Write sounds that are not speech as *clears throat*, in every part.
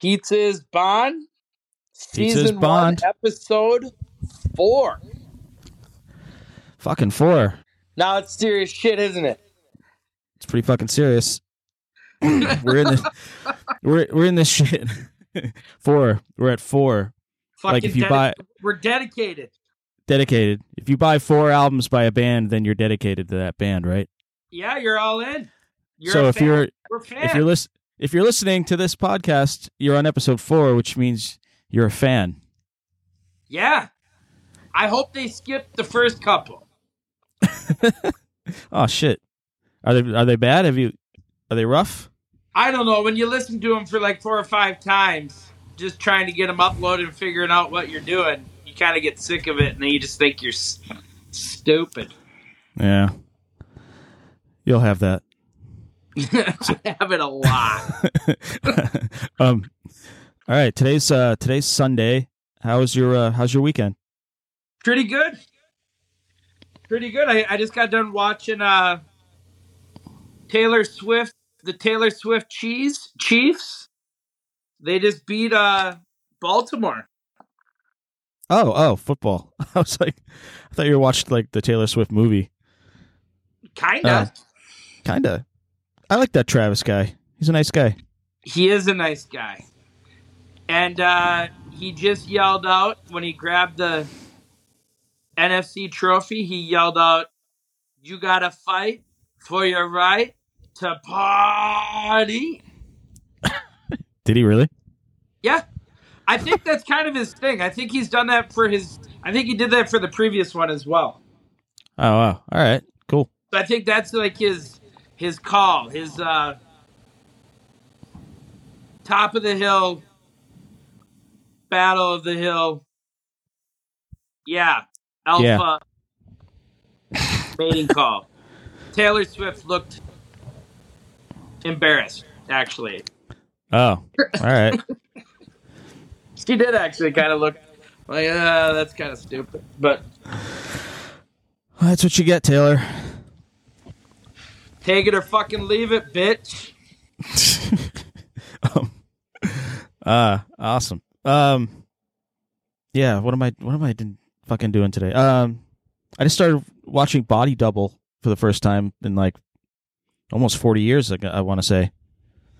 Pizza is Bond. Season Bond. one, episode four. Fucking four. Now it's serious shit, isn't it? It's pretty fucking serious. we're in this. *laughs* We're we're in this shit. four. We're at four. Like, if you dedi- buy- we're dedicated. Dedicated. If you buy four albums by a band, then you're dedicated to that band, right? Yeah, you're all in. You're so if fan. you're we're fans. if you're lis- if you're listening to this podcast, you're on episode four, which means you're a fan. yeah, I hope they skip the first couple. *laughs* Oh shit. Are they are they bad? Have you are they rough? I don't know. When you listen to them for like four or five times, just trying to get them uploaded and figuring out what you're doing, you kind of get sick of it, and then you just think you're stupid. Yeah. You'll have that. *laughs* I have it a lot. *laughs* um all right, today's uh today's Sunday. How's your uh how's your weekend? Pretty good. Pretty good. I, I just got done watching uh Taylor Swift, the Taylor Swift Cheese Chiefs. They just beat uh Baltimore. Oh, oh, football. *laughs* I was like I thought you were watching like the Taylor Swift movie. Kinda. Kinda. I like that Travis guy. He's a nice guy. he is a nice guy. And uh, he just yelled out when he grabbed the NFC trophy, he yelled out, You gotta fight for your right to party. *laughs* Did he really? Yeah. I think that's kind of his thing. I think he's done that for his I think he did that for the previous one as well. Oh wow. All right. Cool. I think that's like his his call, his uh top of the hill, battle of the hill. Yeah, alpha mating call. *laughs* Taylor Swift looked embarrassed. Actually, Oh. All right. *laughs* she did actually kind of look like, uh, that's kind of stupid. But Well, that's what you get, Taylor. Take it or fucking leave it, bitch. *laughs* um, uh awesome. Um yeah, what am I what am I fucking doing today? Um I just started watching Body Double for the first time in like almost 40 years ago, I want to say.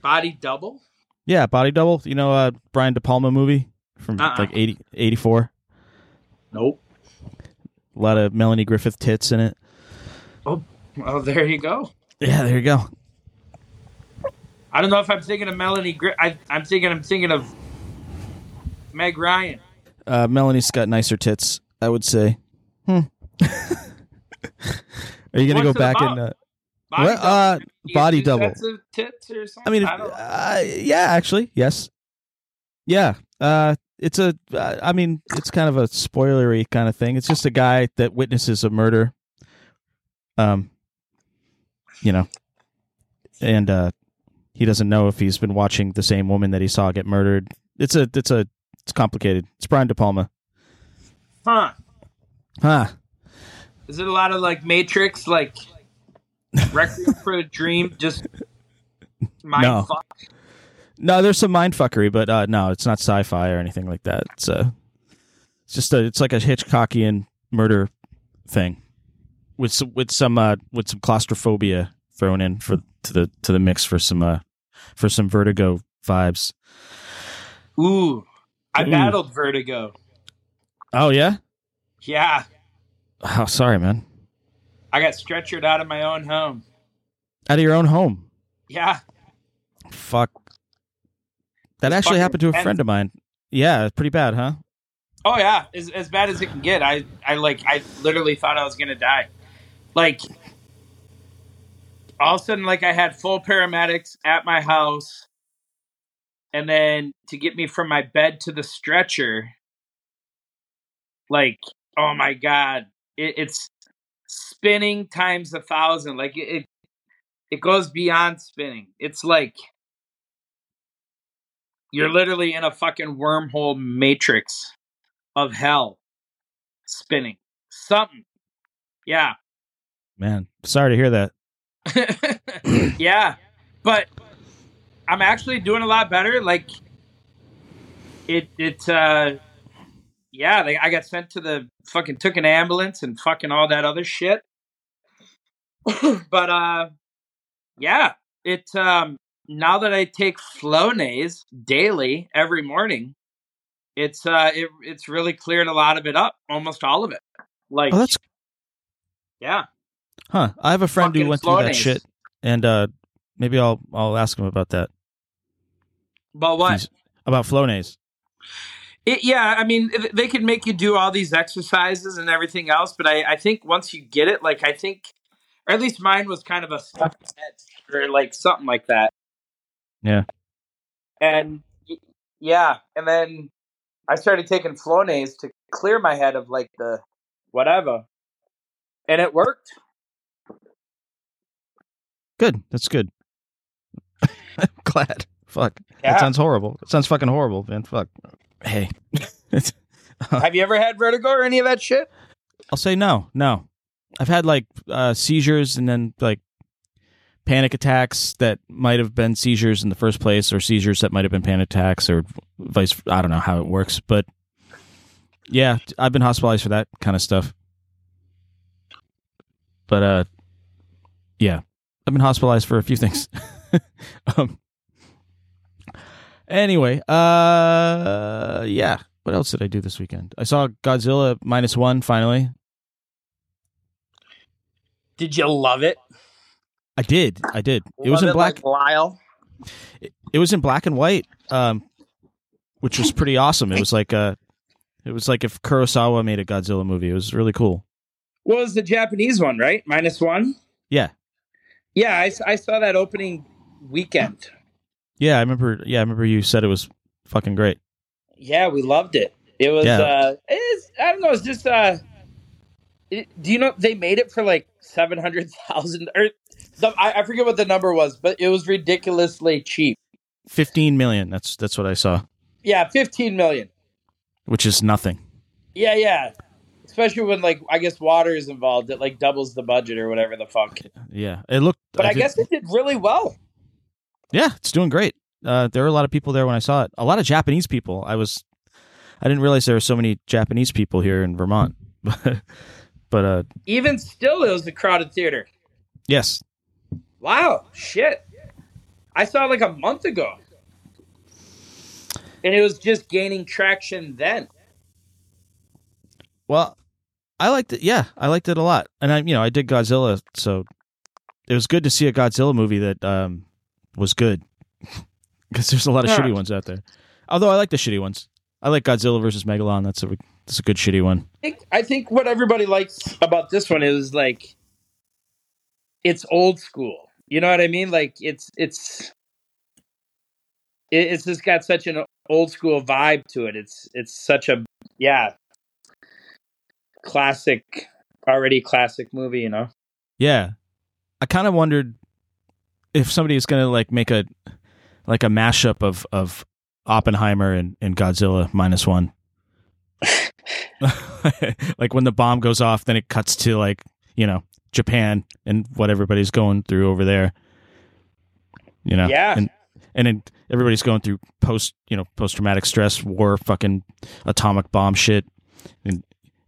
Body double. Yeah, Body Double, you know uh Brian De Palma movie from Uh-uh. like 80 84. Nope. A lot of Melanie Griffith tits in it. Oh, well, there you go. Yeah, there you go. I don't know if I'm thinking of Melanie. Gri- I, I'm thinking. I'm thinking of Meg Ryan. Uh Melanie's got nicer tits, I would say. Hmm. *laughs* Are you going to What's go back about? and uh, Body Well, double. uh, body double. tits or something. I mean, if, don't uh, yeah, actually, yes, yeah. Uh, it's a, uh, I mean, it's kind of a spoilery kind of thing. It's just a guy that witnesses a murder. Um, you know, and uh, he doesn't know if he's been watching the same woman that he saw get murdered. It's a, it's a, it's complicated. It's Brian De Palma. huh? Huh? Is it a lot of like Matrix, like Requiem for a Dream? Just mind No. fuck. No, there's some mind fuckery, but uh, no, it's not sci-fi or anything like that. It's uh, it's just a, it's like a Hitchcockian murder thing with some, with some uh, with some claustrophobia thrown in for to the to the mix for some uh, for some vertigo vibes. Ooh, I Ooh. battled vertigo. Oh yeah. Yeah, Oh, sorry, man. I got stretchered out of my own home. Out of your own home. Yeah, Fuck. That It's actually happened to a friend of mine. Yeah, it's pretty bad, huh? Oh yeah, as as bad as it can get. I I like I literally thought I was gonna die. Like all of a sudden, like I had full paramedics at my house, and then to get me from my bed to the stretcher. Like oh my god, it, it's spinning times a thousand. Like it, it it goes beyond spinning. It's like you're literally in a fucking wormhole matrix of hell spinning. Something. Yeah. Man, sorry to hear that. *laughs* yeah. But I'm actually doing a lot better. Like it it uh yeah, they, I got sent to the fucking took an ambulance and fucking all that other shit. *laughs* but uh yeah, it um now that I take Flonase daily every morning, it's uh it it's really cleared a lot of it up, almost all of it. Like Oh, that's yeah. Huh. I have a friend who Fucking went through that shit, and uh, maybe I'll I'll ask him about that. But what? He's- about Flonase. It, yeah, I mean, they can make you do all these exercises and everything else, but I, I think once you get it, like I think, or at least mine was kind of a stuck head or like something like that. Yeah. And yeah, and then I started taking Flonase to clear my head of like the whatever, and it worked. Good. That's good. I'm *laughs* glad. Fuck. Yeah. That sounds horrible. It sounds fucking horrible, man. Fuck. Hey. *laughs* Have you ever had vertigo or any of that shit? I'll say no. No. I've had like uh, seizures and then like panic attacks that might have been seizures in the first place or seizures that might have been panic attacks or vice I don't know how it works, but yeah, I've been hospitalized for that kind of stuff. But uh yeah, I've been hospitalized for a few things. *laughs* um Anyway, uh yeah, what else did I do this weekend? I saw Godzilla minus 1 finally. Did you love it? I did. I did. It was Love in black. like Lyle. it was in black and white, um, which was pretty awesome. It was like uh it was like if Kurosawa made a Godzilla movie. It was really cool. What was the Japanese one, right? Minus one? Yeah, Yeah, I saw that opening weekend. yeah. I remember. Yeah, I remember you said it was fucking great. Yeah, we loved it. It was, Yeah. uh, it's, I don't know, it's just, uh, it, do you know, they made it for like 700,000 or the, I, I forget what the number was, but it was ridiculously cheap. Fifteen million. That's that's what I saw, Yeah, 15 million. which is nothing. Yeah, yeah. Especially when, like, I guess water is involved, it like doubles the budget or whatever the fuck. Yeah, it looked. But I, did- guess it did really well. Yeah, it's doing great. Uh, there were a lot of people there when I saw it. A lot of Japanese people. I was. I didn't realize there were so many Japanese people here in Vermont. But, *laughs* but uh, Even still, it was a crowded theater. yes, Wow, shit. I saw it like a month ago. And it was just gaining traction then. Well, I liked it. Yeah, I liked it a lot, and I, you know, I did Godzilla, so it was good to see a Godzilla movie that um was good. *laughs* Because there's a lot of Huh. shitty ones out there. Although I like the shitty ones. I like Godzilla versus Megalon. That's a that's a good shitty one. I think, I think what everybody likes about this one is like it's old school. You know what I mean? Like it's it's it's just got such an old school vibe to it. It's it's such a yeah classic already classic movie, you know. Yeah, I kind of wondered if somebody is gonna like make a like a mashup of of Oppenheimer and, and Godzilla minus one. *laughs* like when the bomb goes off, then it cuts to like you know Japan and what everybody's going through over there. You know, Yeah. and and then everybody's going through post you know post traumatic stress, war, fucking atomic bomb shit, and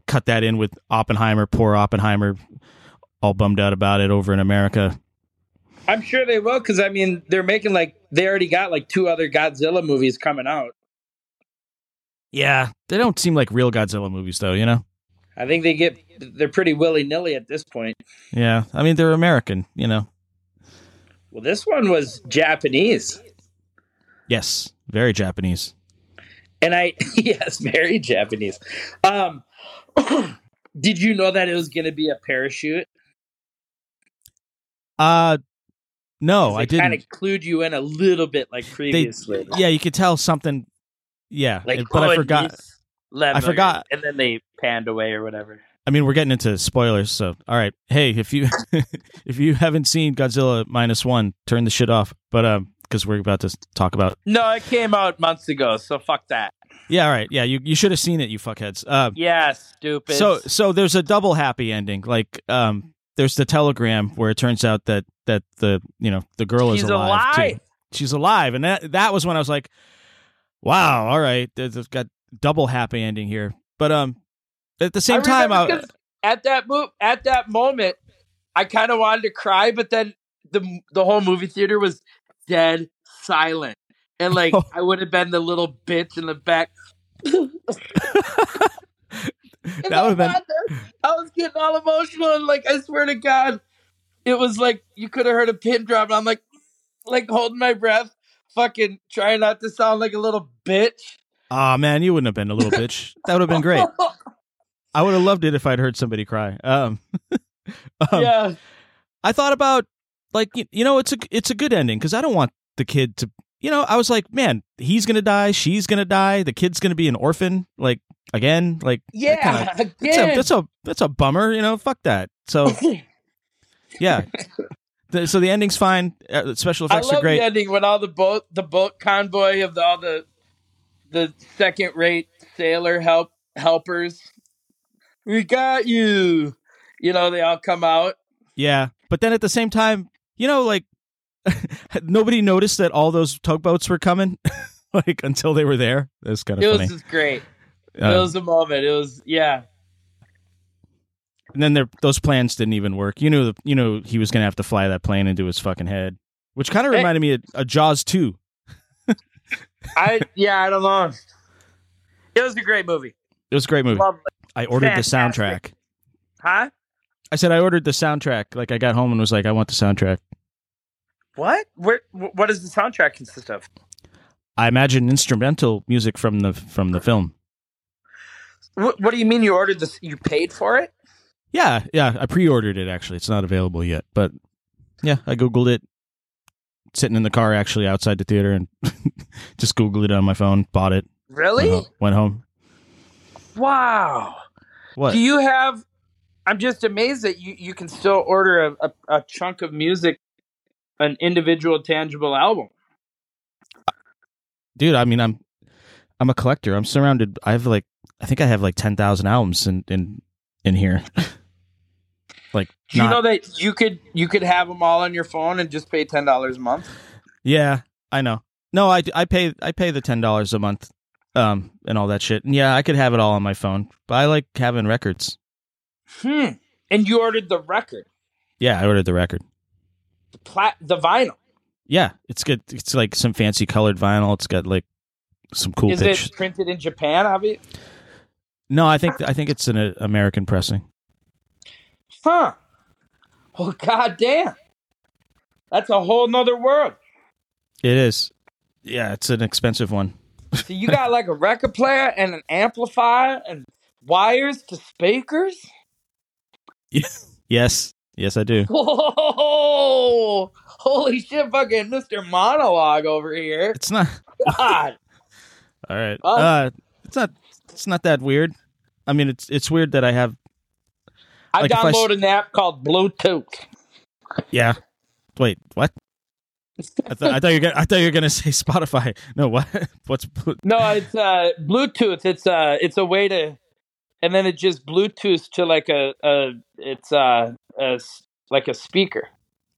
cut that in with Oppenheimer, poor Oppenheimer, all bummed out about it over in America. I'm sure they will because I mean they're making like they already got like two other Godzilla movies coming out. Yeah, they don't seem like real Godzilla movies, though. You know. I think they get they're pretty willy nilly at this point. Yeah, I mean they're American. You know. Well, this one was Japanese, Yes, very Japanese. and I *laughs* yes, very Japanese. Um, did you know that it was going to be a parachute? Uh no, I didn't. of clued you in a little bit, like previously. Yeah, you could tell something. Yeah, like, but I oh, forgot. I forgot. and then they panned away or whatever. I mean, we're getting into spoilers, so all right. Hey, if you *laughs* if you haven't seen Godzilla minus one, turn the shit off. But um, because we're about to talk about. No, it came out months ago, so fuck that. Yeah, all right. Yeah, you you should have seen it, you fuckheads. Uh, Yeah, stupid. so so there's a double happy ending. Like um, there's the telegram where it turns out that that the you know the girl she's is alive. alive. She's alive, and that that was when I was like, Wow. All right. There's it's got double happy ending here, but um, at the same I time, I, at that move at that moment, I kind of wanted to cry, but then the the whole movie theater was dead silent, and like Oh. *laughs* I would have been the little bitch in the back. That would have been I I was getting all emotional, and like I swear to God, it was like you could have heard a pin drop. And I'm like, like holding my breath, fucking trying not to sound like a little bitch. Oh man, you wouldn't have been a little bitch. That would have been great. *laughs* I would have loved it if I'd heard somebody cry. Um, *laughs* um, yeah, I thought about like you, you know it's a it's a good ending because I don't want the kid to you know I was like man he's gonna die she's gonna die the kid's gonna be an orphan like again like that yeah. kinda- that's a, again, that's a that's a bummer you know fuck that so *laughs* yeah the, so the ending's fine uh, special I effects love are great the ending when all the boat the boat convoy of the, all the the second rate sailor help helpers. We got you. You know, they all come out. yeah but then at the same time you know like *laughs* nobody noticed that all those tugboats were coming *laughs* like until they were there that's kind of It of was just great. Uh, it was a moment. It was yeah. And then there, those plans didn't even work. You knew, the, you know, he was gonna have to fly that plane into his fucking head, which kind of reminded me of, of Jaws two. *laughs* I yeah, I don't know. It was a great movie. It was a great movie. Lovely. I ordered the soundtrack. Huh? I said I ordered the soundtrack. Like I got home and was like, I want the soundtrack. What? Where what does the soundtrack consist of? I imagine instrumental music from the from the film. What, what do you mean you ordered this you paid for it? Yeah, yeah. I pre-ordered it. Actually, it's not available yet, but yeah, I googled it. Sitting in the car, actually outside the theater, and *laughs* just googled it on my phone. Bought it. Really? Went home. Went home. Wow. What? Do you have? I'm just amazed that you, you can still order a, a, a chunk of music, an individual tangible album. dude i mean i'm i'm a collector. I'm surrounded i have like i think i have like 10,000 albums in in in here. *laughs* Like Do you not- know that you could you could have them all on your phone and just pay ten dollars a month? yeah i know. No i i pay i pay the $10 a month um and all that shit. And yeah i could have it all on my phone but i like having records. Hmm. And you ordered the record, yeah i ordered the record the plat, the vinyl. yeah it's good it's like some fancy colored vinyl it's got like some cool Is pitch it printed in Japan? Obvi- no i think i think it's an uh, american pressing Huh. Well, goddamn. That's a whole nother world. it is yeah it's an expensive one So you got like a record player and an amplifier and wires to speakers. *laughs* yes yes i do *laughs* Whoa! Holy shit, fucking Mr. Monologue over here. it's not God. *laughs* All right. Oh. Uh, it's not. It's not that weird. I mean, it's it's weird that I have. I Like I downloaded an app called Bluetooth. Yeah. Wait. What? I, th- I thought you were gonna. I thought you were gonna say Spotify. No. What? *laughs* What's? Bluetooth? No, it's uh Bluetooth. It's uh it's a way to and then it just Bluetooth to like a, a it's uh a like a speaker.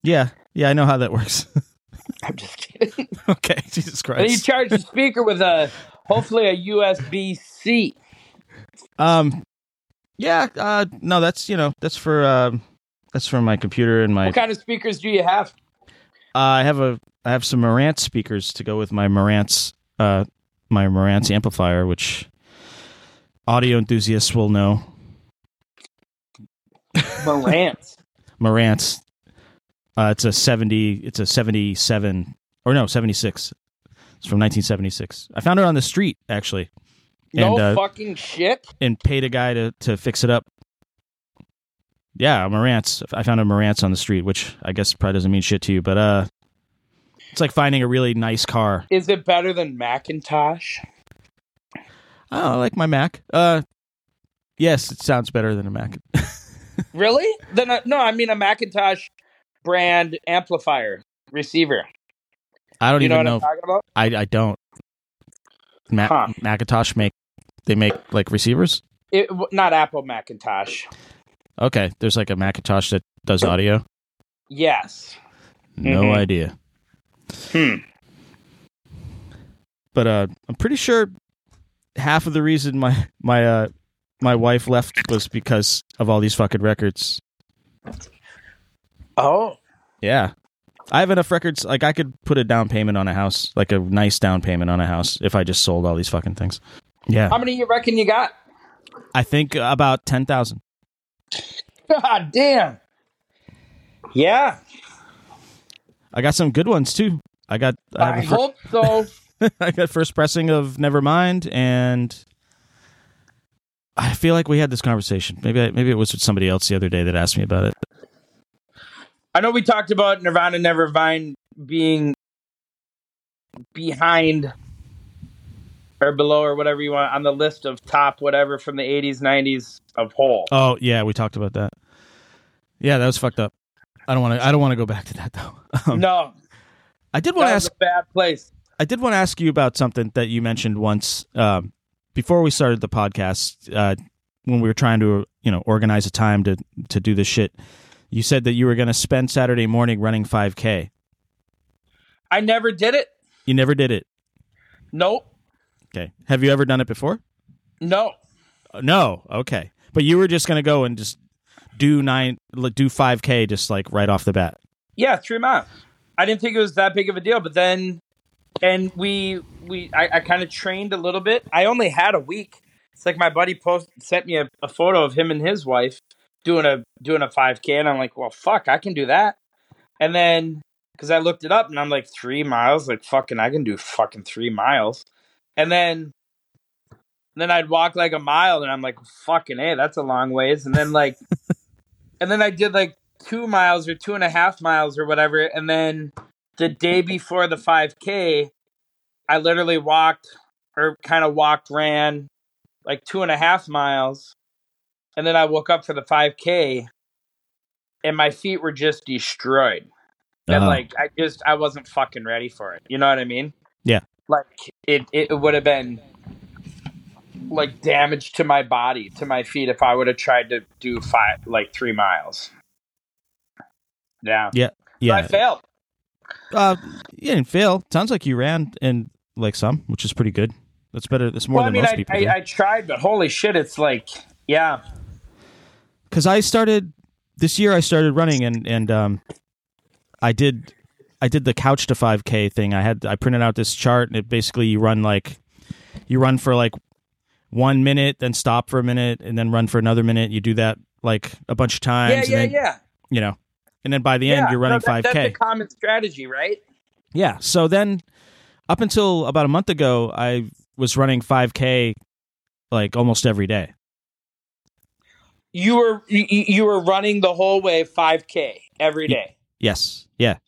Yeah. Yeah. I know how that works. *laughs* *laughs* I'm just kidding. okay. *laughs* Jesus Christ. and you charge the speaker with a hopefully a USB C. Um. Yeah. Uh. No. That's you know. That's for um. That's for my computer and my. What kind of speakers do you have? Uh, I have a. I have some Marantz speakers to go with my Marantz. Uh, my Marantz amplifier, which audio enthusiasts will know. *laughs* Marantz. Marantz. Uh, it's a seventy. It's a seventy-seven or no, seventy-six. It's from nineteen seventy-six. I found it on the street actually, No And, uh, fucking shit. and paid a guy to to fix it up. Yeah, a Marantz. I found a Marantz on the street, which I guess probably doesn't mean shit to you, but uh, it's like finding a really nice car. Is it better than McIntosh? Oh, I like my Mac. Uh, yes, it sounds better than a Mac. *laughs* Really? Then a, no, I mean a McIntosh brand amplifier receiver. I don't You know even what know. I'm talking about? I I don't. Ma- Huh. McIntosh make they make like receivers. It, not Apple Macintosh. Okay, there's like a McIntosh that does audio. Yes. No Mhm. idea. Hmm. but uh, I'm pretty sure half of the reason my my uh my wife left was because of all these fucking records. Oh, Yeah. I have enough records. Like I could put a down payment on a house, like a nice down payment on a house, if I just sold all these fucking things. Yeah, how many you reckon you got? I think about ten thousand. God damn. Yeah, I got some good ones too. I got I, I have a fir- hope so. *laughs* I got first pressing of Nevermind, and I feel like we had this conversation. Maybe I, maybe it was with somebody else the other day that asked me about it. I know we talked about Nirvana Nevermind being behind or below or whatever you want on the list of top whatever from the 80s 90s of whole. Oh yeah, we talked about that. Yeah, that was fucked up. I don't want to. I don't want to go back to that though. *laughs* Um, no, I did want to ask. a bad place. I did want to ask you about something that you mentioned once um, before we started the podcast. Uh, when we were trying to, you know, organize a time to to do this shit, you said that you were going to spend Saturday morning running 5K. I never did it. You never did it. Nope. Okay. Have you ever done it before? No. Uh, No. Okay. But you were just going to go and just do nine, do 5K just like right off the bat. Yeah, three miles. I didn't think it was that big of a deal, but then, and we we I, I kind of trained a little bit. I only had a week. It's like my buddy post sent me a, a photo of him and his wife doing a doing a 5K, and I'm like, well, fuck, I can do that. And then because I looked it up, and I'm like, three miles, like fucking, I can do fucking three miles. And then then I'd walk like a mile, and I'm like, fucking, hey, that's a long ways. And then like, *laughs* and then I did like two miles or two and a half miles or whatever. And then the day before the 5K, I literally walked or kind of walked, ran like two and a half miles. And then I woke up for the 5K and my feet were just destroyed. And Oh. like, I just, I wasn't fucking ready for it. You know what I mean? Yeah. Like, it, it would have been like damage to my body, to my feet, if I would have tried to do five, like three miles. Yeah. Yeah. Yeah. I failed. Uh, you didn't fail. Sounds like you ran and like some, which is pretty good. That's better. That's more well, I than mean, most I, people do. I, I tried, but holy shit, it's like, yeah. because I started this year. I started running and and um, I did I did the couch to 5K thing. I had I printed out this chart and it basically you run like you run for like one minute, then stop for a minute, and then run for another minute. You do that like a bunch of times. Yeah, yeah, then, yeah. You know, and then by the end yeah. you're running No, that- 5K. That's a common strategy, right? Yeah. So then, up until about a month ago, I was running 5K like almost every day. You were you, you were running the whole way 5K every day. Yes. Yeah.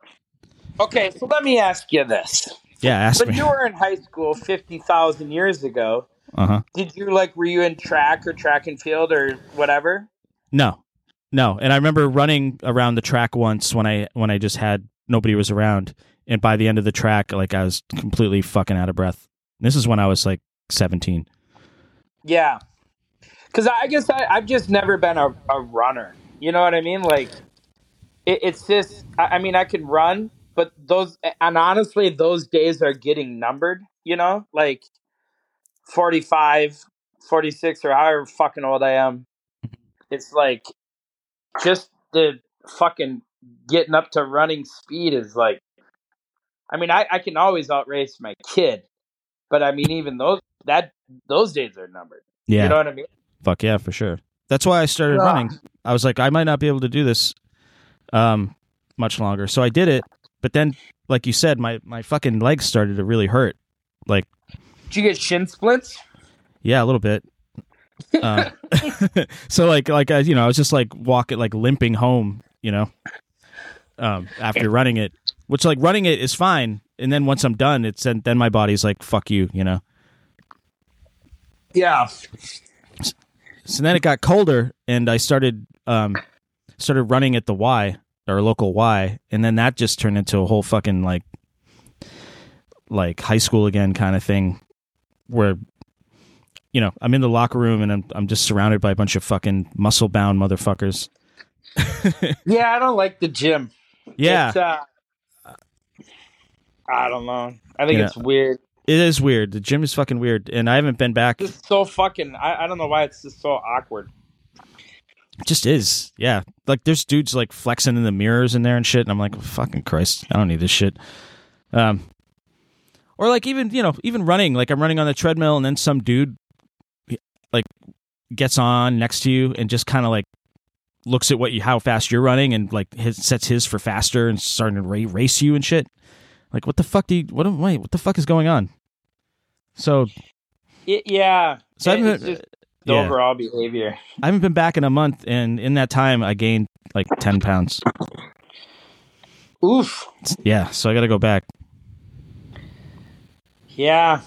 Okay, so let me ask you this: Yeah. Ask When me. you were in high school fifty thousand years ago, Uh huh. did you like were you in track or track and field or whatever? No, no. And I remember running around the track once when I when I just had nobody was around, and by the end of the track, like I was completely fucking out of breath. This is when I was like seventeen. Yeah, because I guess I, I've just never been a, a runner. You know what I mean? Like, it, it's just, I, I mean, I can run, but those, and honestly, those days are getting numbered, you know? Like 45, 46, or however fucking old I am. Mm-hmm. It's like, just the fucking getting up to running speed is like, I mean, I, I can always outrace my kid, but I mean, even those, that, those days are numbered. Yeah. You know what I mean? Fuck yeah, for sure. That's why I started Yeah. running. I was like, I might not be able to do this um much longer. So I did it, but then like you said, my my fucking legs started to really hurt. Like, Did you get shin splints? yeah, a little bit. Um, *laughs* so like like I, you know, I was just like walking like limping home, you know. Um after running it, which like running it is fine, and then once I'm done, it's then, then my body's like fuck you, you know. Yeah. so then it got colder and i started um started running at the y or local y and then that just turned into a whole fucking like like high school again kind of thing where you know i'm in the locker room and i'm, I'm just surrounded by a bunch of fucking muscle bound motherfuckers *laughs* Yeah, I don't like the gym. yeah It's, uh, I don't know. I think Yeah. it's weird. It is weird. The gym is fucking weird, and I haven't been back. It's so fucking. I, I don't know why it's just so awkward. It just is. Yeah. Like there's dudes like flexing in the mirrors in there and shit, and I'm like, fucking Christ, I don't need this shit. Um, or like even you know even running, like I'm running on the treadmill, and then some dude gets on next to you and just kind of like looks at what you how fast you're running and like his, sets his for faster and starting to ra- race you and shit. Like what the fuck do you what am- wait what the fuck is going on? So It, yeah. So It- just the yeah. overall behavior. I haven't been back in a month, and in that time I gained like ten pounds. Oof. Yeah, so I got to go back. Yeah.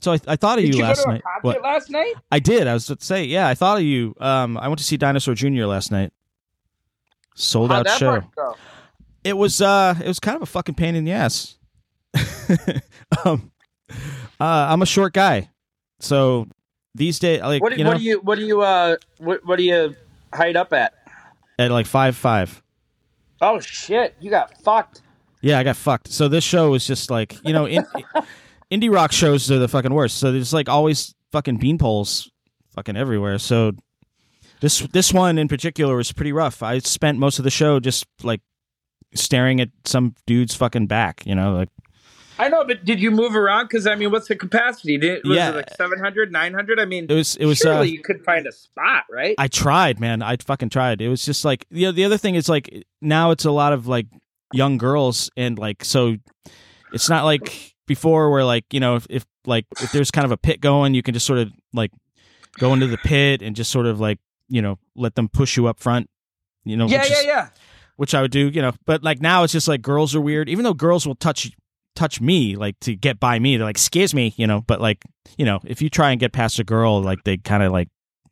So I, I thought of Did you, you, last go to night. What? last night? I did. I was about to say, yeah, I thought of you. Um, I went to see Dinosaur Jr. last night. Sold How'd out show. It was uh, it was kind of a fucking pain in the ass. *laughs* um, uh, I'm a short guy, so these days, like What, do- you know, what do you? What do you? Uh, what, what do you height up at? at like five five. Oh shit! You got fucked. Yeah, I got fucked. So this show was just like you know, in, *laughs* indie rock shows are the fucking worst. So there's like always fucking beanpoles, fucking everywhere. So this this one in particular was pretty rough. I spent most of the show just like staring at some dude's fucking back. You know, like I know, but did you move around? Because I mean, what's the capacity? Did, was Yeah. it like 700, 900? I mean, it was it was. surely uh, you could find a spot, right? I tried, man. I fucking tried. It was just like you know, the other thing is like now it's a lot of like young girls and like so it's not like before where like you know if, if like if there's kind of a pit going you can just sort of like go into the pit and just sort of like you know let them push you up front you know yeah, yeah, is- yeah. which I would do you know. But like now it's just like girls are weird. Even though girls will touch touch me like to get by me they're like excuse me you know. But like you know if you try and get past a girl like they kind of like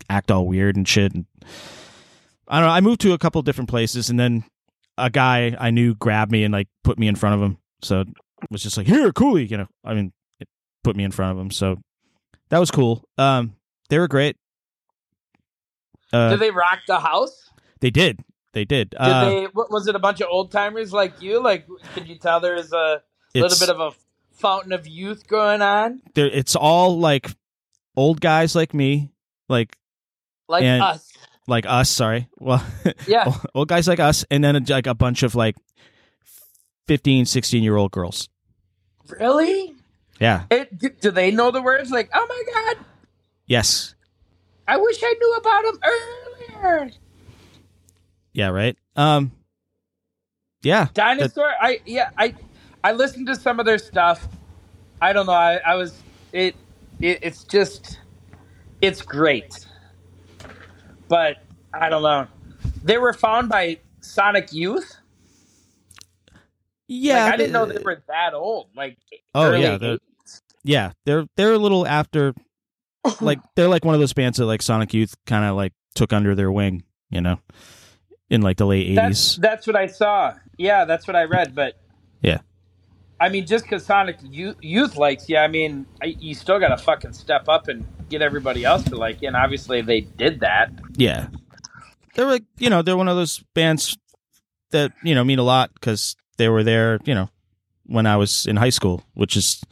act all weird and shit and I don't know I moved to a couple different places and then a guy I knew grabbed me and like put me in front of him. So was just like here coolly you know I mean it put me in front of him so that was cool um they were great uh, Did they rock the house? they did they did Did uh, they? What, was it a bunch of old timers like you? Like, could you tell there is a little bit of a fountain of youth going on, there it's all like old guys like me like like And- us? like us sorry well Yeah. *laughs* old guys like us and then like a bunch of like 15 16 year old girls Really? yeah It, do, do they know the words? Like, oh my god, yes I wish I knew about them earlier. yeah right um yeah Dinosaur. I yeah. I I listened to some of their stuff. I don't know. I, I was it, it. It's just it's great, but I don't know. They were found by Sonic Youth. Yeah like, I didn't know they were that old. Like Oh, yeah, they're- 80s. yeah they're they're a little after *laughs* like they're like one of those bands that like sonic youth kind of like took under their wing you know in like the late 80s That's that's what I saw. Yeah, that's what I read. But Yeah. I mean, just because Sonic Youth, Youth likes yeah, I mean, I, you still got to fucking step up and get everybody else to like you. And obviously, they did that. Yeah. They're like, you know, they're one of those bands that, you know, mean a lot because they were there, you know, when I was in high school, which is,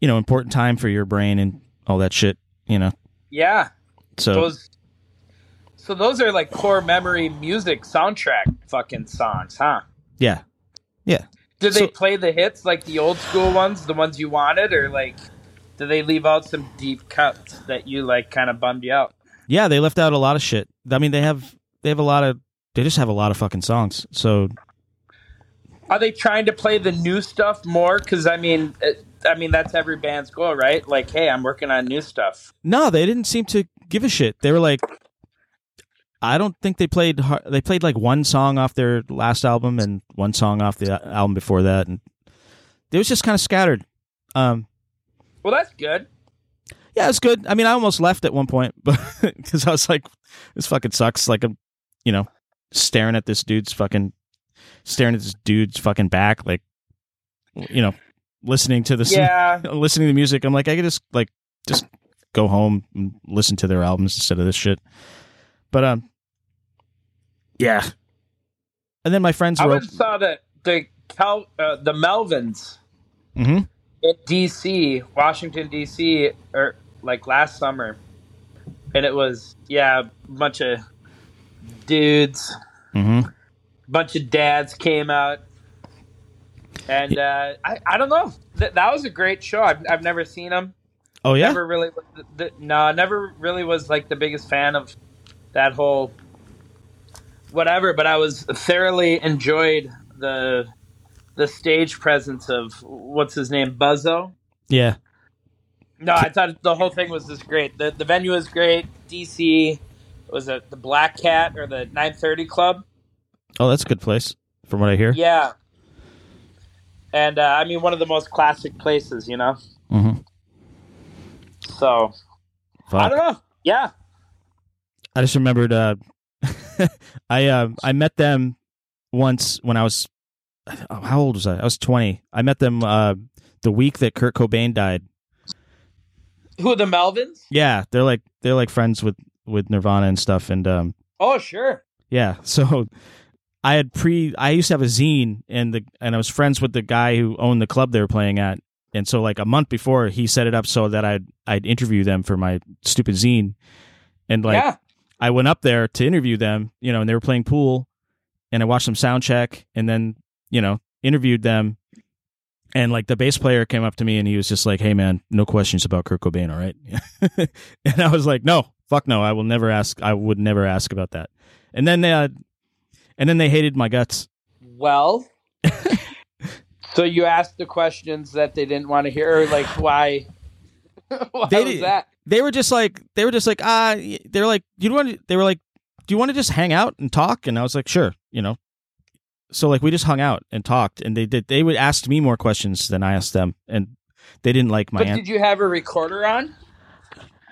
you know, important time for your brain and all that shit, you know. Yeah, So, those. So those are like core memory music soundtrack fucking songs, huh? yeah. Did So- they play the hits like the old school ones, the ones you wanted, or like did they leave out some deep cuts that you like kind of bummed you out? Yeah, they left out a lot of shit. I mean, they have they have a lot of they just have a lot of fucking songs. So, Are they trying to play the new stuff more? Because I mean, it, I mean that's every band's goal, right? Like, hey, I'm working on new stuff. no, they didn't seem to give a shit. They were like I don't think they played they played like one song off their last album and one song off the album before that and it was just kind of scattered. Um Well, that's good. yeah, it's good. I mean, I almost left at one point, *laughs* but because I was like, this fucking sucks. Like I'm, you know, staring at this dude's fucking, staring at this dude's fucking back, like, you know, listening to this, Yeah, *laughs* listening to music. I'm like, I could just like just go home and listen to their albums instead of this shit. But um, yeah. And then my friends I were saw that the Cal, uh, the Melvins Mm-hmm. in DC, Washington DC, or like last summer, and it was yeah, a bunch of dudes, Mm-hmm. Bunch of dads came out, and uh, I I don't know that that was a great show. I've I've never seen them. Oh yeah. Never really, no, never really was like the biggest fan of that whole whatever. But I was thoroughly enjoyed the the stage presence of what's his name, Buzzo. Yeah. No, I thought the whole thing was just great. The the venue was great. DC was it the Black Cat or the 930 Club? Oh, that's a good place, from what I hear. Yeah. And uh, I mean, one of the most classic places, you know. Mm-hmm. So I don't know. Yeah. I just remembered. Uh, *laughs* I uh, I met them once when I was oh, how old was I? I was twenty. I met them uh, the week that Kurt Cobain died. Who are the Melvins? Yeah, they're like they're like friends with with Nirvana and stuff. And um, Oh, sure. yeah, *laughs* so I had pre. I used to have a zine, and the and I was friends with the guy who owned the club they were playing at. And so, like a month before, he set it up so that I'd I'd interview them for my stupid zine, and like yeah. I went up there to interview them, you know, and they were playing pool, and I watched them sound check, and then you know interviewed them, and like the bass player came up to me and he was just like, "Hey man, no questions about Kurt Cobain, all right?" *laughs* and I was like, "No, fuck no, I will never ask. I would never ask about that." And then they, uh, and then they hated my guts. Well, *laughs* so you asked the questions that they didn't want to hear, like why? *laughs* why They was that? They were just like, they were just like, ah, y- they were like, you want? to They were like, do you want to just hang out and talk? And I was like, sure, you know. So like we just hung out and talked, and they did. They would ask me more questions than I asked them, and they didn't like my But answer. did you have a recorder on?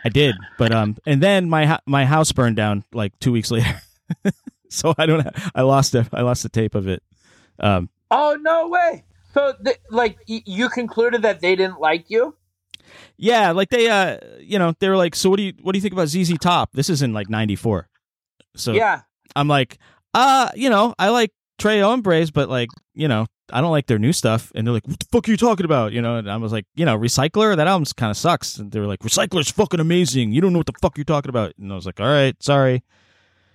I did, but um, and then my my house burned down like two weeks later, *laughs* *laughs* so I don't. Ha- I lost it. I lost the tape of it. Um, Oh no way! So, th- like, y- you concluded that they didn't like you? yeah, like they, uh, you know, they were like, so what do you what do you think about ZZ Top? This is in like '94, so Yeah. I'm like, uh, you know, I like Tres Hombres, but like, you know, I don't like their new stuff. And they're like, what the fuck are you talking about? You know, and I was like, you know, Recycler, that album's kind of sucks. And they were like, Recycler's fucking amazing. You don't know what the fuck you're talking about. And I was like, all right, sorry.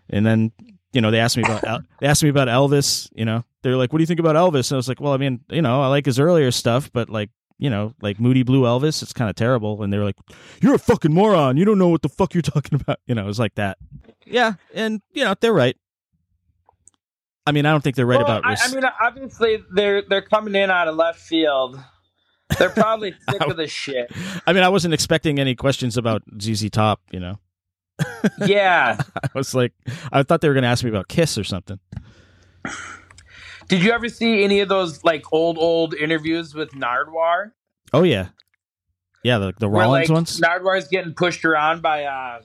And then, you know, they asked me about El- they asked me about Elvis. You know, they're like, what do you think about Elvis? And I was like, well, I mean, you know, I like his earlier stuff, but like. You know, like Moody Blue Elvis, it's kind of terrible. And they were like, "You're a fucking moron. You don't know what the fuck you're *laughs* talking about." You know, it was like that. Yeah, and you know they're right. I mean, I don't think they're right Well, about. I, I mean, obviously, they're they're coming in out of left field. They're probably *laughs* sick of this shit. I mean, I wasn't expecting any questions about ZZ Top. You know, Yeah. *laughs* I was like, I thought they were going to ask me about Kiss or something. Did you ever see any of those like old old interviews with Nardwuar? Oh yeah, yeah, the the Where Rollins like ones Nardwuar's getting pushed around by uh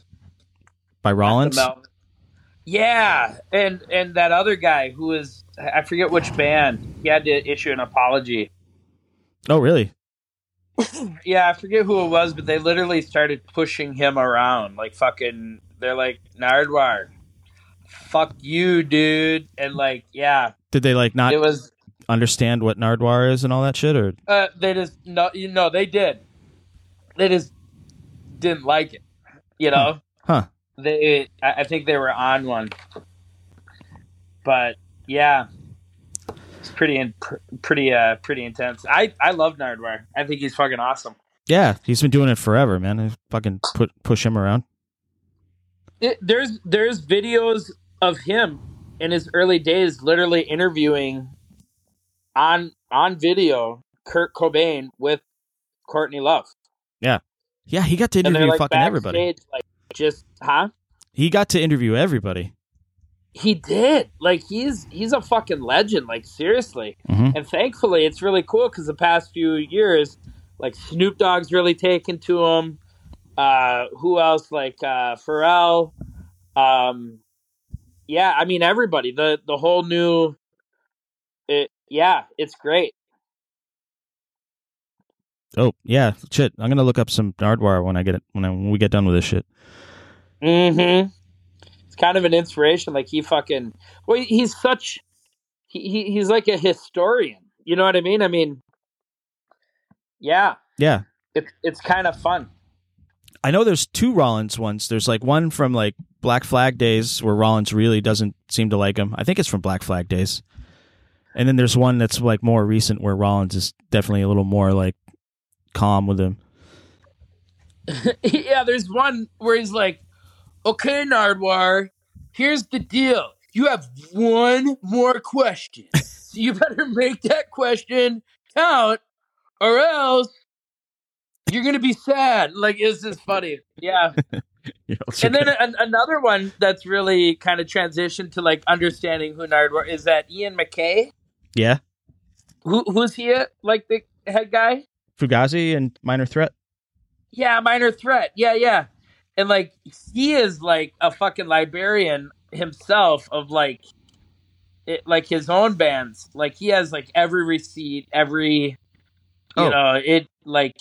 by Rollins. Yeah, and and that other guy who was I forget which band. He had to issue an apology. Oh really? *clears throat* Yeah, I forget who it was, but they literally started pushing him around like fucking. They're like Nardwuar, fuck you, dude, and like yeah, Did they like not it was. understand what Nardwuar is and all that shit, or Uh, they just no, you know, they did. They just didn't like it. You know, huh? they. I, I think they were on one, but yeah, it's pretty in, pr- pretty uh pretty intense. I I love Nardwuar. I think he's fucking awesome. Yeah, he's been doing it forever, man. I fucking put push him around. It, there's there's videos of him in his early days, literally interviewing on on video Kurt Cobain with Courtney Love, Yeah, yeah, he got to interview like fucking everybody. like just huh. He got to interview everybody. He did. Like he's he's a fucking legend. Like seriously. Mhm. And thankfully, it's really cool because the past few years, like Snoop Dogg's really taken to him. Uh, who else? Like uh, Pharrell. Um, yeah, I mean everybody. The the whole new. It yeah, it's great. Oh yeah, shit. I'm gonna look up some Nardwuar when I get it when, I, when we get done with this shit. Mm-hmm. It's kind of an inspiration. Like he fucking. Well, he's such. He, he he's like a historian. You know what I mean? I mean, Yeah, Yeah. it, it's kind of fun. I know there's two Rollins ones. There's like one from like Black Flag days where Rollins really doesn't seem to like him. I think it's from Black Flag days. And then there's one that's like more recent where Rollins is definitely a little more like calm with him. *laughs* yeah, there's one where he's like, "Okay, Nardwuar, here's the deal. You have one more question, *laughs* so you better make that question count, or else you're gonna be sad." Like, it's just funny. Yeah, *laughs* know, and then an, another one that's really kind of transitioned to like understanding who Nardwuar is. That Ian MacKaye. yeah, Who who's he? uh, Like the head guy? Fugazi and Minor Threat. Yeah, minor threat. Yeah, yeah. And like he is like a fucking librarian himself of like it, like his own bands. Like he has like every receipt, every you Oh. know, it like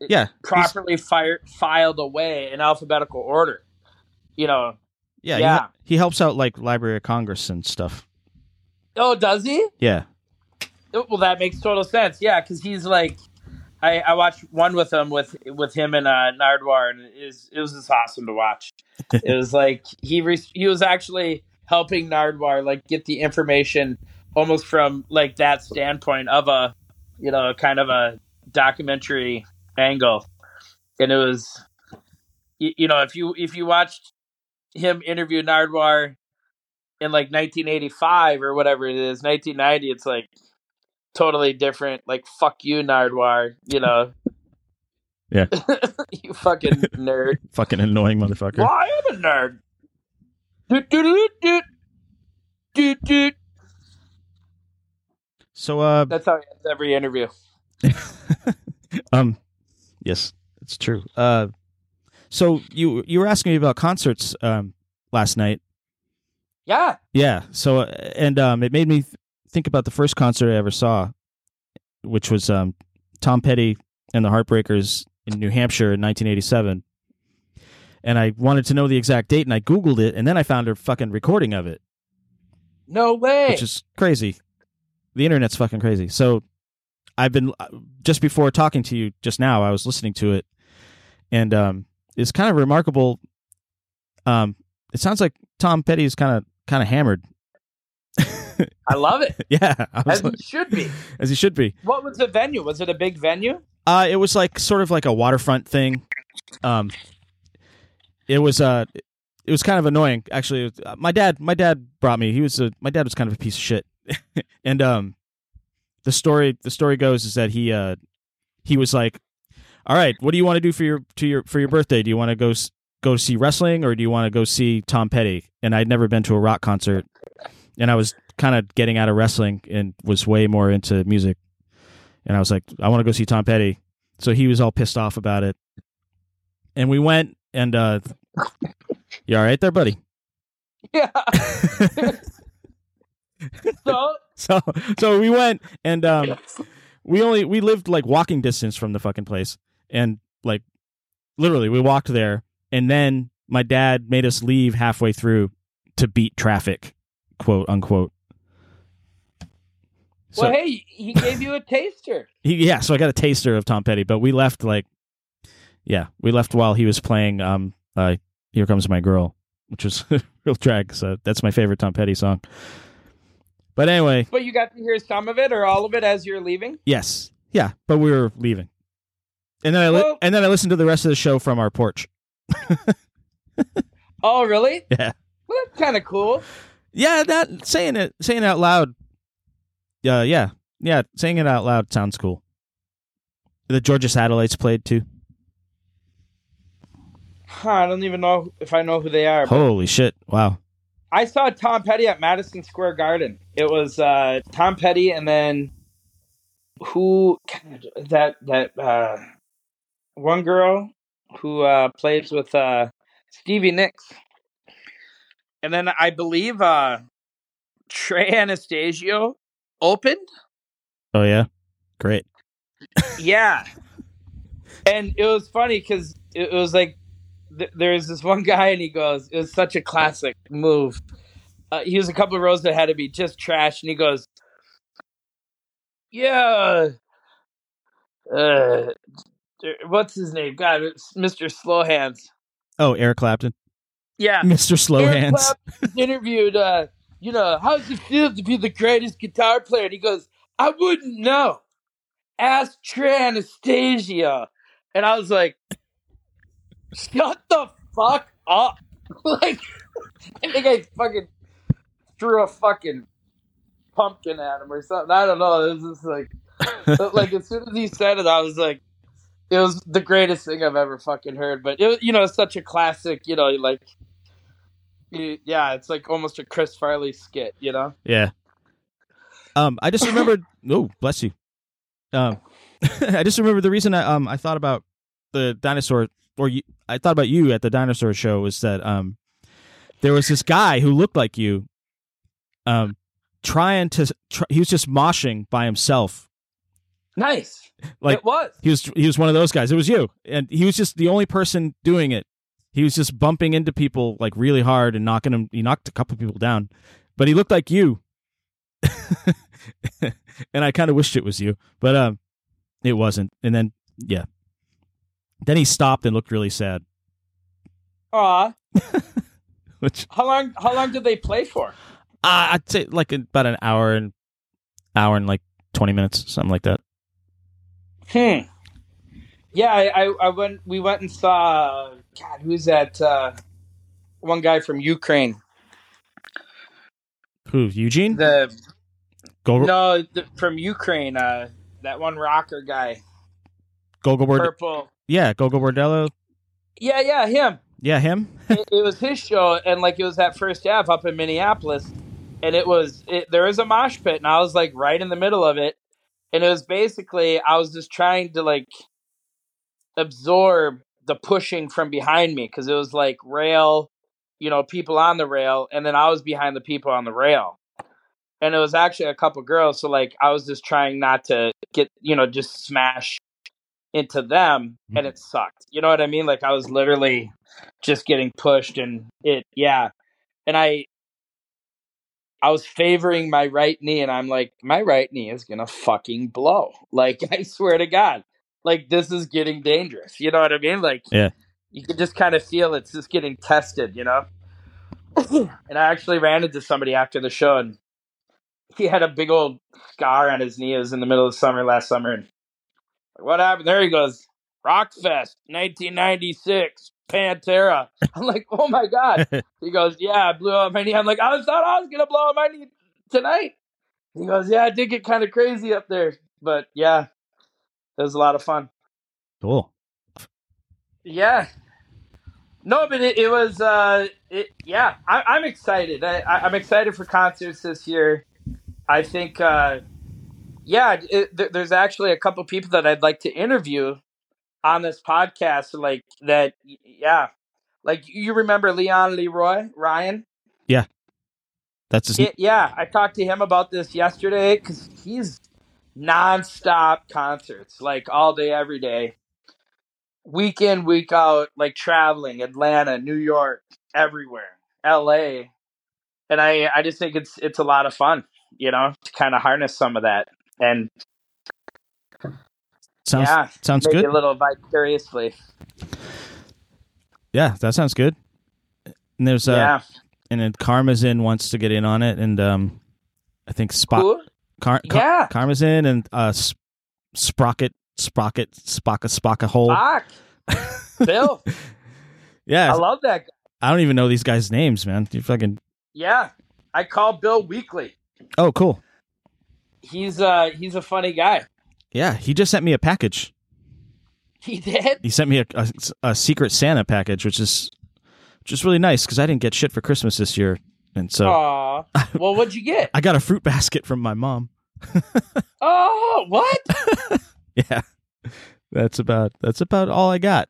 Yeah, properly fired filed away in alphabetical order. You know. yeah, Yeah. He, he helps out like Library of Congress and stuff. Oh, does he? Yeah, Well, that makes total sense. Yeah, because he's like, I, I watched one with him with with him and uh, Nardwuar, and it was it was just awesome to watch. *laughs* it was like he re- he was actually helping Nardwuar like get the information almost from like that standpoint of a you know kind of a documentary angle, and it was you, you know if you if you watched him interview Nardwuar in like 1985 or whatever it is 1990 it's like totally different. Like fuck you, Nardwuar. You know. *laughs* Yeah. *laughs* you fucking nerd. *laughs* fucking annoying motherfucker. well, I am a nerd. Doot, doot, doot. Doot, doot. So, uh, That's how he ends every interview. um, yes, it's true. Uh, so you you were asking me about concerts um last night. Yeah. Yeah. So uh, and um, it made me think about the first concert I ever saw, which was um Tom Petty and the Heartbreakers in New Hampshire in 1987. And I wanted to know the exact date, and I googled it, and then I found a fucking recording of it, No way. which is crazy. The internet's fucking crazy. So I've been uh, just before talking to you just now, I was listening to it, and um, it's kind of remarkable. Um, it sounds like Tom Petty is kind of kind of hammered. I love it. *laughs* Yeah, was As like- it should be. as he should be. What was the venue? Was it a big venue? Uh, it was like sort of like a waterfront thing. Um, it was uh, it was kind of annoying actually. Uh, My dad, my dad brought me. He was a my dad was kind of a piece of shit, *laughs* and um, the story the story goes is that he uh he was like, all right, what do you want to do for your to your for your birthday? Do you want to go s- go see wrestling or do you want to go see Tom Petty? And I'd never been to a rock concert, and I was kind of getting out of wrestling and was way more into music. And I was like, I want to go see Tom Petty. So he was all pissed off about it. And we went and uh *laughs* You all right there, buddy? Yeah. *laughs* so So so we went and um we only we lived like walking distance from the fucking place. And like literally we walked there and then my dad made us leave halfway through to beat traffic, quote unquote. So well, hey, he gave you a taster. *laughs* he, yeah, so I got a taster of Tom Petty, but we left like yeah, we left while he was playing um uh Here Comes My Girl, which was *laughs* real drag, so that's my favorite Tom Petty song. But anyway, But you got to hear some of it or all of it as you're leaving. yes. Yeah, but we were leaving. And then I li- Well- and then I listened to the rest of the show from our porch. *laughs* Oh, really? Yeah. Well, that's kind of cool. Yeah, that saying it saying it out loud. Uh, yeah. Yeah, saying it out loud sounds cool. The Georgia Satellites played too. Huh, I don't even know if I know who they are. Holy shit. Wow. I saw Tom Petty at Madison Square Garden. It was uh, Tom Petty and then who that that uh, one girl who uh, plays with uh, Stevie Nicks, and then I believe uh, Trey Anastasio opened. Oh yeah. Great. *laughs* yeah, and it was funny because it was like th- there's this one guy and he goes, "It was such a classic move." Uh, he was a couple of rows that had to be just trash, and he goes, "Yeah, uh, what's his name? God, it's Mr. Slowhands. Oh, Eric Clapton, Yeah, Mr. Slow Hands. Interviewed. Uh, you know, how does it feel to be the greatest guitar player? And he goes, I wouldn't know. Ask Trey Anastasio. And I was like, shut the fuck up. *laughs* like, I think I fucking threw a fucking pumpkin at him or something. I don't know. It was just like, like as soon as he said it, I was like, it was the greatest thing I've ever fucking heard. But it, you know, it's such a classic. You know, like, yeah, it's like almost a Chris Farley skit. You know? Yeah. Um, I just remembered. *laughs* oh, bless you. Um, *laughs* I just remember the reason I um I thought about the dinosaur, or you, I thought about you at the dinosaur show was that um there was this guy who looked like you, um, trying to try, he was just moshing by himself. Nice. Like it was. he was he was one of those guys. It was you, and he was just the only person doing it. He was just bumping into people like really hard and knocking him. He knocked a couple people down, but he looked like you. *laughs* and I kind of wished it was you, but um, it wasn't. And then yeah, then he stopped and looked really sad. Ah. *laughs* Which How long? How long did they play for? uh, I'd say like about an hour and hour and like twenty minutes, something like that. Hmm. Yeah, I, I, I went. We went and saw. God, who's that? Uh, one guy from Ukraine. Who Eugene? The Go no, the, from Ukraine. Uh, that one rocker guy, Gogo Bord- purple. Yeah, Gogol Bordello. Yeah, yeah, him. Yeah, him. it, it was his show, and like it was that First Ave up in Minneapolis, and it was it, there was a mosh pit, and I was like right in the middle of it, and it was basically I was just trying to like absorb the pushing from behind me because it was like rail, you know, people on the rail, and then I was behind the people on the rail, and it was actually a couple girls, so like I was just trying not to get you know just smash into them, and mm-hmm. it sucked. You know what I mean? Like I was literally just getting pushed and it yeah and i i was favoring my right knee and i'm like my right knee is gonna fucking blow like *laughs* i swear to god like this is getting dangerous you know what i mean like Yeah. you can just kind of feel it's just getting tested you know *clears throat* and i actually ran into somebody after the show and he had a big old scar on his knee it was in the middle of summer last summer and what happened there he goes rockfest 1996 Pantera. *laughs* I'm like, oh my god. *laughs* He goes, yeah, I blew out my knee. I'm like, I thought I was gonna blow out my knee tonight. He goes, yeah, I did get kind of crazy up there, but yeah, it was a lot of fun. Cool. Yeah. No, but it, it was, uh, it, yeah, I, I'm excited. I, I, I'm excited for concerts this year. I think, uh, yeah, it, there, there's actually a couple people that I'd like to interview on this podcast. Like that, yeah. Like you remember Leon Leroy Ryan? Yeah. That's his. It, yeah, I talked to him about this yesterday because he's nonstop concerts, like all day, every day, week in, week out, like traveling Atlanta, New York, everywhere, L.A. And I, I just think it's it's a lot of fun, you know, to kind of harness some of that and sounds yeah, sounds good. a little vicariously. Yeah, that sounds good. And there's uh, yeah, and then Karma's in wants to get in on it, and um, I think Spot. Car- Car- Yeah, in, and uh, Sp- Sprocket Sprocket Spocka Spocka Hole. Fuck. Bill, *laughs* yeah, I love that. guy. I don't even know these guys' names, man. You fucking Yeah, I call Bill weekly. oh, cool. He's uh he's a funny guy. Yeah, he just sent me a package. He did. He sent me a, a, a secret Santa package, which is just really nice because I didn't get shit for Christmas this year, and so Aw. Well, what'd you get? *laughs* I got a fruit basket from my mom. *laughs* Oh, what? *laughs* Yeah, that's about that's about all I got.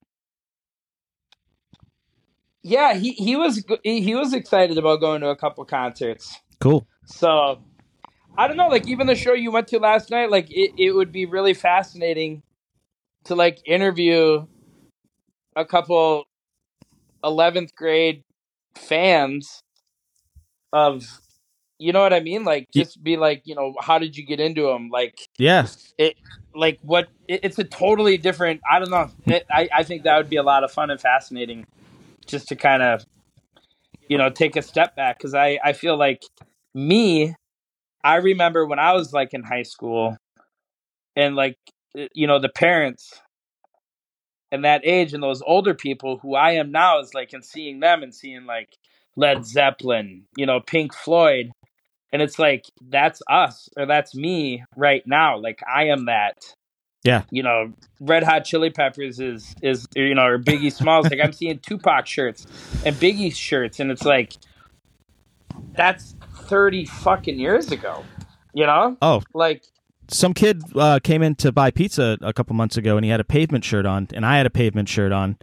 Yeah, he he was he he was excited about going to a couple concerts. Cool. So I don't know, like even the show you went to last night, like it, it would be really fascinating to like interview a couple eleventh grade fans of you know what I mean? Like just be like, you know, how did you get into them? Like Yeah, it like what it, it's a totally different. I don't know. It, I I think that would be a lot of fun and fascinating, just to kind of, you know, take a step back because I I feel like me, I remember when I was like in high school, and like you know the parents and that age and those older people who I am now is like and seeing them and seeing like Led Zeppelin, you know, Pink Floyd. And it's like that's us or that's me right now. Like I am that. Yeah. You know, Red Hot Chili Peppers is is you know, or Biggie Smalls. like I'm seeing Tupac shirts and Biggie shirts and it's like that's 30 fucking years ago. You know? Oh, Like some kid uh, came in to buy pizza a couple months ago, and he had a pavement shirt on, and I had a pavement shirt on,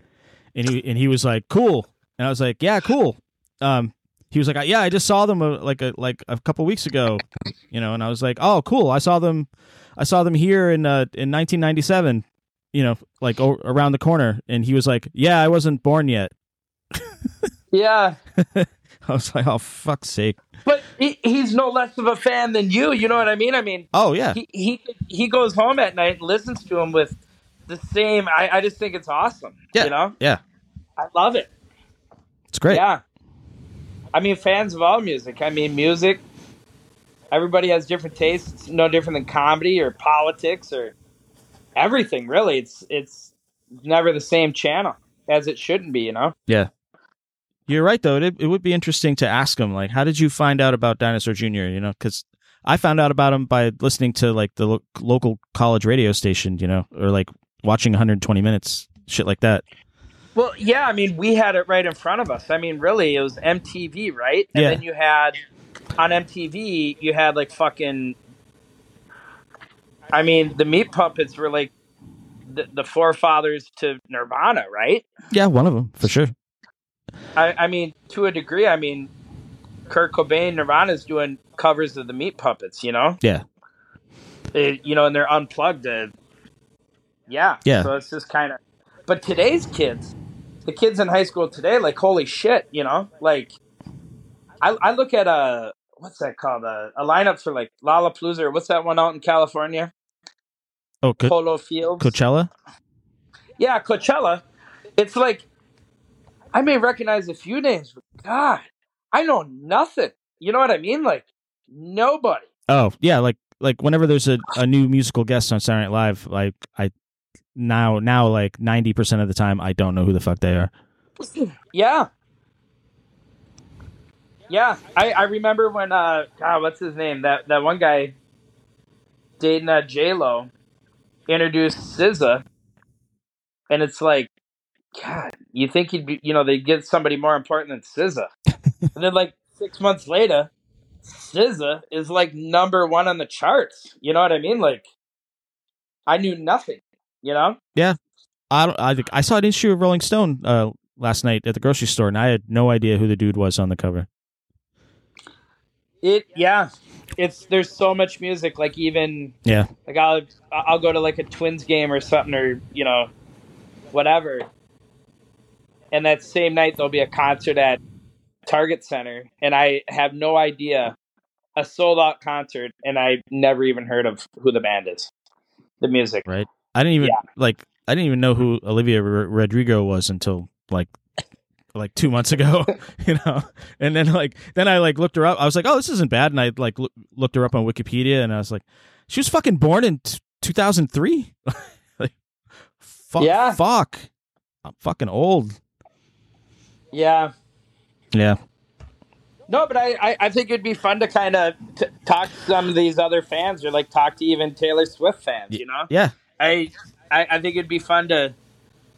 and he and he was like, "Cool," and I was like, "Yeah, cool." Um, he was like, "Yeah, I just saw them uh, like a like a couple weeks ago," you know, and I was like, "Oh, cool! I saw them, I saw them here in uh, in 1997, you know, like o- around the corner." And he was like, "Yeah, I wasn't born yet." yeah. *laughs* I was like, "Oh, fuck's sake!" But he, he's no less of a fan than you. You know what I mean? I mean, Oh yeah, he he he goes home at night and listens to him with the same. I, I just think it's awesome. Yeah. You know, yeah, I love it. it's great. Yeah. I mean, fans of all music. I mean, music. Everybody has different tastes. It's no different than comedy or politics or everything. Really, it's it's never the same channel as it shouldn't be. You know. Yeah. You're right, though. It, it would be interesting to ask him, like, how did you find out about Dinosaur Jr.? You know, because I found out about him by listening to, like, the lo- local college radio station, you know, or, like, watching 120 minutes, shit like that. Well, yeah, I mean, we had it right in front of us. I mean, really, it was MTV, right? And Yeah. then you had on MTV, you had like fucking. I mean, the Meat Puppets were like the, the forefathers to Nirvana, right? Yeah, one of them, for sure. I, I mean, to a degree, I mean, Kurt Cobain, Nirvana's doing covers of the Meat Puppets, you know? Yeah. It, you know, and they're unplugged. To, yeah. Yeah. So it's just kind of. But today's kids, the kids in high school today, like, holy shit, you know? Like, I, I look at a. What's that called? A, a lineup for like Lollapalooza or what's that one out in California? Oh, Co- Polo Fields. Coachella? Yeah, Coachella. It's like I may recognize a few names, but God, I know nothing. You know what I mean? Like nobody. Oh, yeah, like, like whenever there's a, a new musical guest on Saturday Night Live, like, I now, now, like, 90% of the time, I don't know who the fuck they are. Yeah. Yeah, I, I remember when uh God, what's his name? That that one guy dating uh, J Lo introduced SZA, and it's like, God, you think he'd be, you know, they'd get somebody more important than SZA, *laughs* and then like six months later, SZA is like number one on the charts. You know what I mean? Like, I knew nothing. You know? Yeah. I don't. I think I saw an issue of Rolling Stone uh, last night at the grocery store, and I had no idea who the dude was on the cover. It yeah. It's there's so much music. Like even Yeah, Like I'll I'll go to like a Twins game or something or you know whatever. And that same night there'll be a concert at Target Center and I have no idea a sold out concert and I never even heard of who the band is. The music. right. I didn't even Yeah. like. I didn't even know who Olivia R- Rodrigo was until like like two months ago, *laughs* you know. And then like then I like looked her up. I was like, oh, this isn't bad. And I like loo- looked her up on Wikipedia, and I was like, she was fucking born in t- 2003. *laughs* like, fuck, Yeah. fuck, I'm fucking old. Yeah. Yeah, No, but I, I, I think it'd be fun to kind of t- talk to some of these other fans or like talk to even Taylor Swift fans, you know? yeah, I, I I think it'd be fun to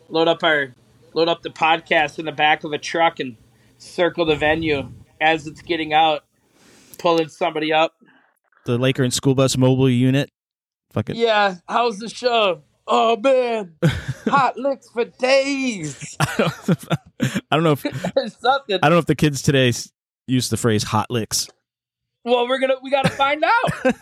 load up our load up the podcast in the back of a truck and circle the venue as it's getting out, pulling somebody up. the Laker and school bus mobile unit. Fucking Yeah, how's the show? Oh man, *laughs* hot licks for days *laughs* I don't know if something. *laughs* I don't know if the kids today use the phrase "hot licks." Well, we're gonna we gotta find out.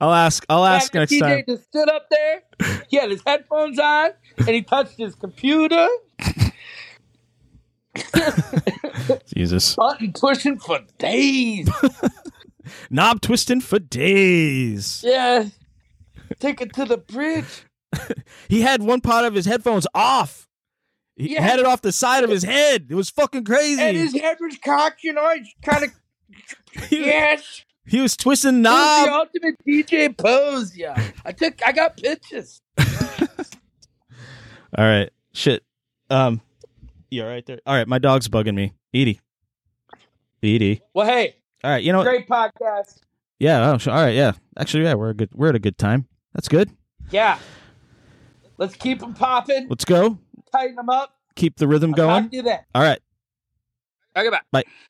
I'll ask. I'll ask Man, next TJ time. just stood up there. He had his headphones on and he touched his computer, *laughs* Jesus, button pushing for days. *laughs* knob twisting for days. Yeah. Take it to the bridge. *laughs* He had one part of his headphones off. He Yeah. had it off the side of his head. It was fucking crazy. And his head was cocked, you know, he's kind of he, yes. He was twisting It was knob. the ultimate DJ pose, yeah. I took I got pictures. *laughs* All right. Shit. Um you all right there? All right, my dog's bugging me. Edie. Edie. Well hey, All right, you know great podcast. Yeah, oh, sure. all right, yeah. Actually, yeah, we're a good we're at a good time. That's good. Yeah. Let's keep them popping, Let's go. tighten them up. Keep the rhythm I'll going. talk you then. All right. Okay, bye. Bye.